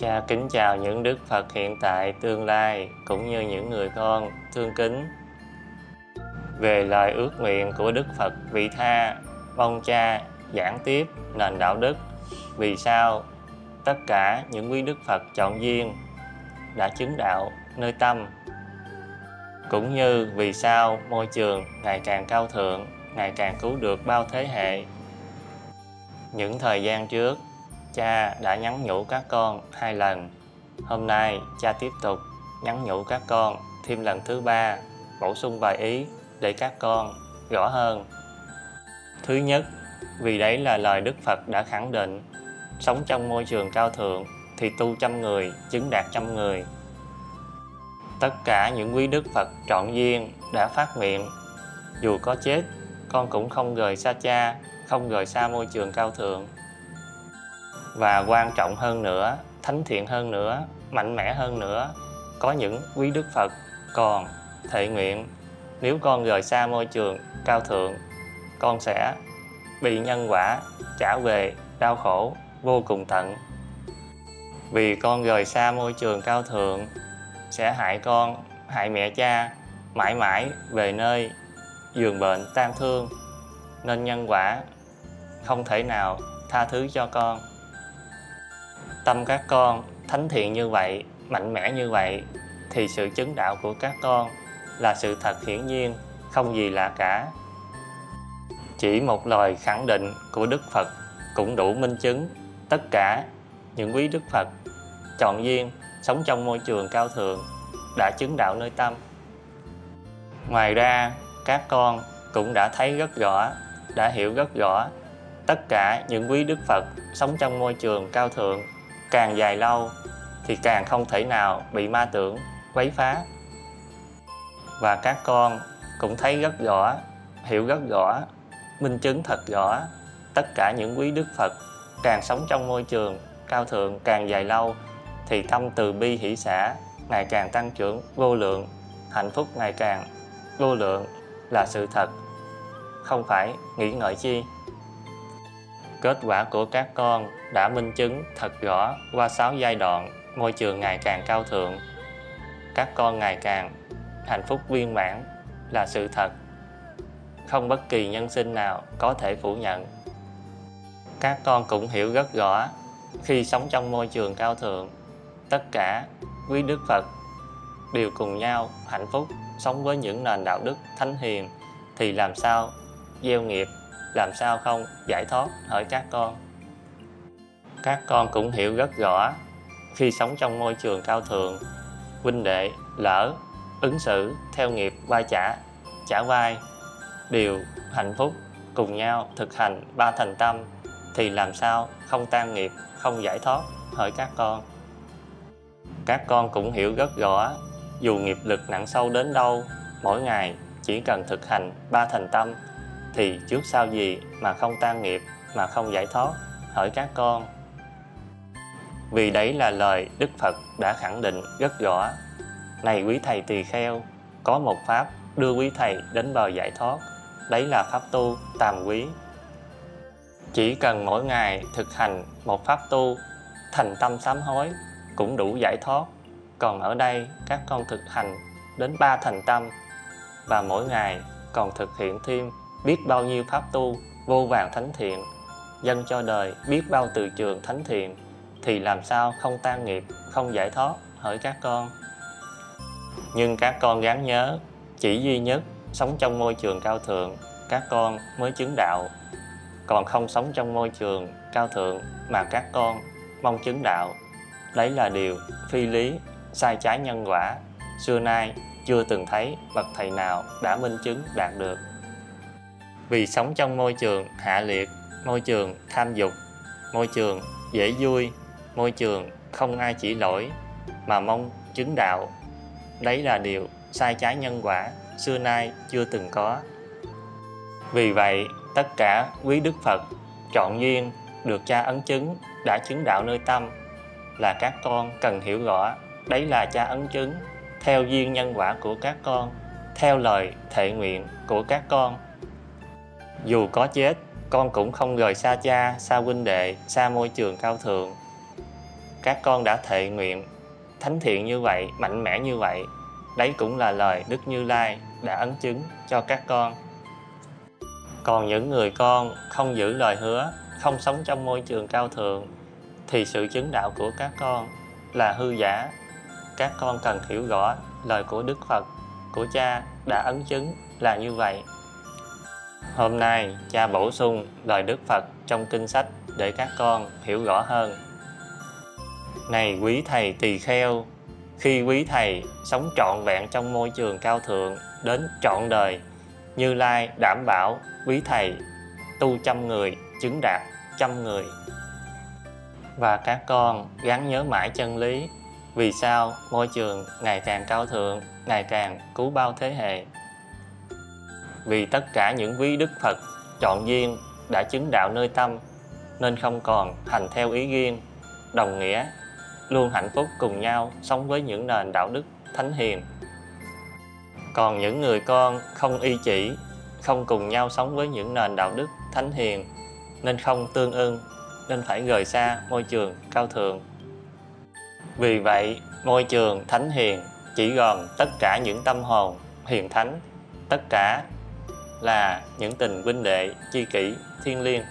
Cha kính chào những Đức Phật hiện tại, tương lai cũng như những người con thương kính. Về lời ước nguyện của Đức Phật vị tha, mong cha giảng tiếp nền đạo đức. Vì sao tất cả những quý Đức Phật chọn duyên đã chứng đạo nơi tâm cũng như vì sao môi trường ngày càng cao thượng ngày càng cứu được bao thế hệ những thời gian trước cha đã nhắn nhủ các con hai lần. Hôm nay, cha tiếp tục nhắn nhủ các con thêm lần thứ ba, bổ sung vài ý để các con rõ hơn. Thứ nhất, vì đấy là lời đức phật đã khẳng định, sống trong môi trường cao thượng thì tu trăm người, chứng đạt trăm người. Tất cả những quý đức phật trọn duyên đã phát nguyện. Dù có chết, con cũng không rời xa cha, không rời xa môi trường cao thượng và quan trọng hơn nữa, thánh thiện hơn nữa, mạnh mẽ hơn nữa, có những quý đức phật còn thệ nguyện. Nếu con rời xa môi trường cao thượng, con sẽ bị nhân quả trả về đau khổ, vô cùng tận vì con rời xa môi trường cao thượng, sẽ hại con, hại mẹ cha, mãi mãi về nơi giường bệnh tan thương. Nên nhân quả không thể nào tha thứ cho con tâm các con thánh thiện như vậy, mạnh mẽ như vậy, thì sự chứng đạo của các con là sự thật hiển nhiên, không gì lạ cả. Chỉ một lời khẳng định của đức phật cũng đủ minh chứng tất cả những quý đức phật chọn duyên sống trong môi trường cao thượng đã chứng đạo nơi tâm. Ngoài ra, các con cũng đã thấy rất rõ, đã hiểu rất rõ tất cả những quý đức phật sống trong môi trường cao thượng càng dài lâu thì càng không thể nào bị ma tưởng, quấy phá. Và các con cũng thấy rất rõ, hiểu rất rõ, minh chứng thật rõ tất cả những quý đức phật càng sống trong môi trường cao thượng càng dài lâu thì tâm từ bi hỷ xã ngày càng tăng trưởng vô lượng, hạnh phúc ngày càng vô lượng là sự thật. Không phải nghĩ ngợi chi kết quả của các con đã minh chứng thật rõ qua 6 giai đoạn, môi trường ngày càng cao thượng. Các con ngày càng hạnh phúc viên mãn là sự thật. Không bất kỳ nhân sinh nào có thể phủ nhận. Các con cũng hiểu rất rõ, khi sống trong môi trường cao thượng, tất cả quý đức phật đều cùng nhau hạnh phúc, sống với những nền đạo đức thánh hiền, thì làm sao gieo nghiệp? Làm sao không? Giải thoát hỏi các con? Các con cũng hiểu rất rõ, khi sống trong môi trường cao thượng, huynh đệ, lỡ, ứng xử theo nghiệp vai trả trả vai, đều hạnh phúc, cùng nhau thực hành ba thành tâm, thì làm sao không tan nghiệp, không giải thoát hỏi các con? Các con cũng hiểu rất rõ, dù nghiệp lực nặng sâu đến đâu, mỗi ngày chỉ cần thực hành ba thành tâm thì trước sau gì mà không tan nghiệp, mà không giải thoát? Hỏi các con. Vì đấy là lời đức phật đã khẳng định rất rõ. Này quý thầy tỳ kheo, có một pháp đưa quý thầy đến bờ giải thoát. Đấy là pháp tu tàm quý. Chỉ cần mỗi ngày thực hành một pháp tu, thành tâm sám hối cũng đủ giải thoát. Còn ở đây, các con thực hành đến ba thành tâm và mỗi ngày còn thực hiện thêm biết bao nhiêu pháp tu vô vàng thánh thiện dâng cho đời biết bao từ trường thánh thiện, thì làm sao không tan nghiệp, không giải thoát hỏi các con? Nhưng các con gắng nhớ, chỉ duy nhất sống trong môi trường cao thượng, các con mới chứng đạo. Còn không sống trong môi trường cao thượng mà các con mong chứng đạo. Đấy là điều phi lý, sai trái nhân quả, xưa nay chưa từng thấy bậc thầy nào đã minh chứng đạt được vì sống trong môi trường hạ liệt, môi trường tham dục, môi trường dễ vui, môi trường không ai chỉ lỗi, mà mong chứng đạo. Đấy là điều sai trái nhân quả xưa nay chưa từng có. Vì vậy, tất cả quý đức phật chọn duyên được cha ấn chứng đã chứng đạo nơi tâm là các con cần hiểu rõ. Đấy là cha ấn chứng theo duyên nhân quả của các con, theo lời thệ nguyện của các con dù có chết, con cũng không rời xa cha, xa huynh đệ, xa môi trường cao thượng. Các con đã thệ nguyện, thánh thiện như vậy, mạnh mẽ như vậy, đấy cũng là lời đức như lai đã ấn chứng cho các con. Còn những người con không giữ lời hứa, không sống trong môi trường cao thượng, thì sự chứng đạo của các con là hư giả. Các con cần hiểu rõ lời của đức phật, của cha đã ấn chứng là như vậy hôm nay, cha bổ sung lời đức phật trong kinh sách để các con hiểu rõ hơn. Này quý thầy tỳ kheo, khi quý thầy sống trọn vẹn trong môi trường cao thượng đến trọn đời, như lai đảm bảo quý thầy tu trăm người, chứng đạt trăm người. Và các con gắn nhớ mãi chân lý, vì sao môi trường ngày càng cao thượng, ngày càng cứu bao thế hệ vì tất cả những quý đức phật chọn duyên đã chứng đạo nơi tâm, nên không còn hành theo ý riêng, đồng nghĩa luôn hạnh phúc cùng nhau sống với những nền đạo đức thánh hiền. Còn những người con không y chỉ, không cùng nhau sống với những nền đạo đức thánh hiền, nên không tương ưng, nên phải rời xa môi trường cao thượng. Vì vậy, môi trường thánh hiền chỉ gồm tất cả những tâm hồn hiền thánh, tất cả là những tình huynh đệ chi kỷ thiên liêng.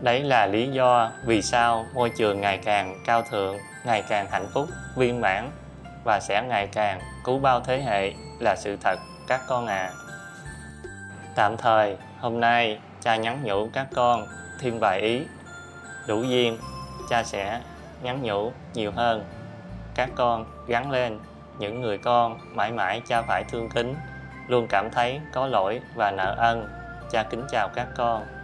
Đấy là lý do vì sao môi trường ngày càng cao thượng, ngày càng hạnh phúc, viên mãn và sẽ ngày càng cứu bao thế hệ là sự thật, các con à tạm thời, hôm nay, cha nhắn nhủ các con thêm vài ý. Đủ duyên, cha sẽ nhắn nhủ nhiều hơn. Các con gắn lên, những người con mãi mãi cha phải thương kính luôn cảm thấy có lỗi và nợ ân. Cha kính chào các con.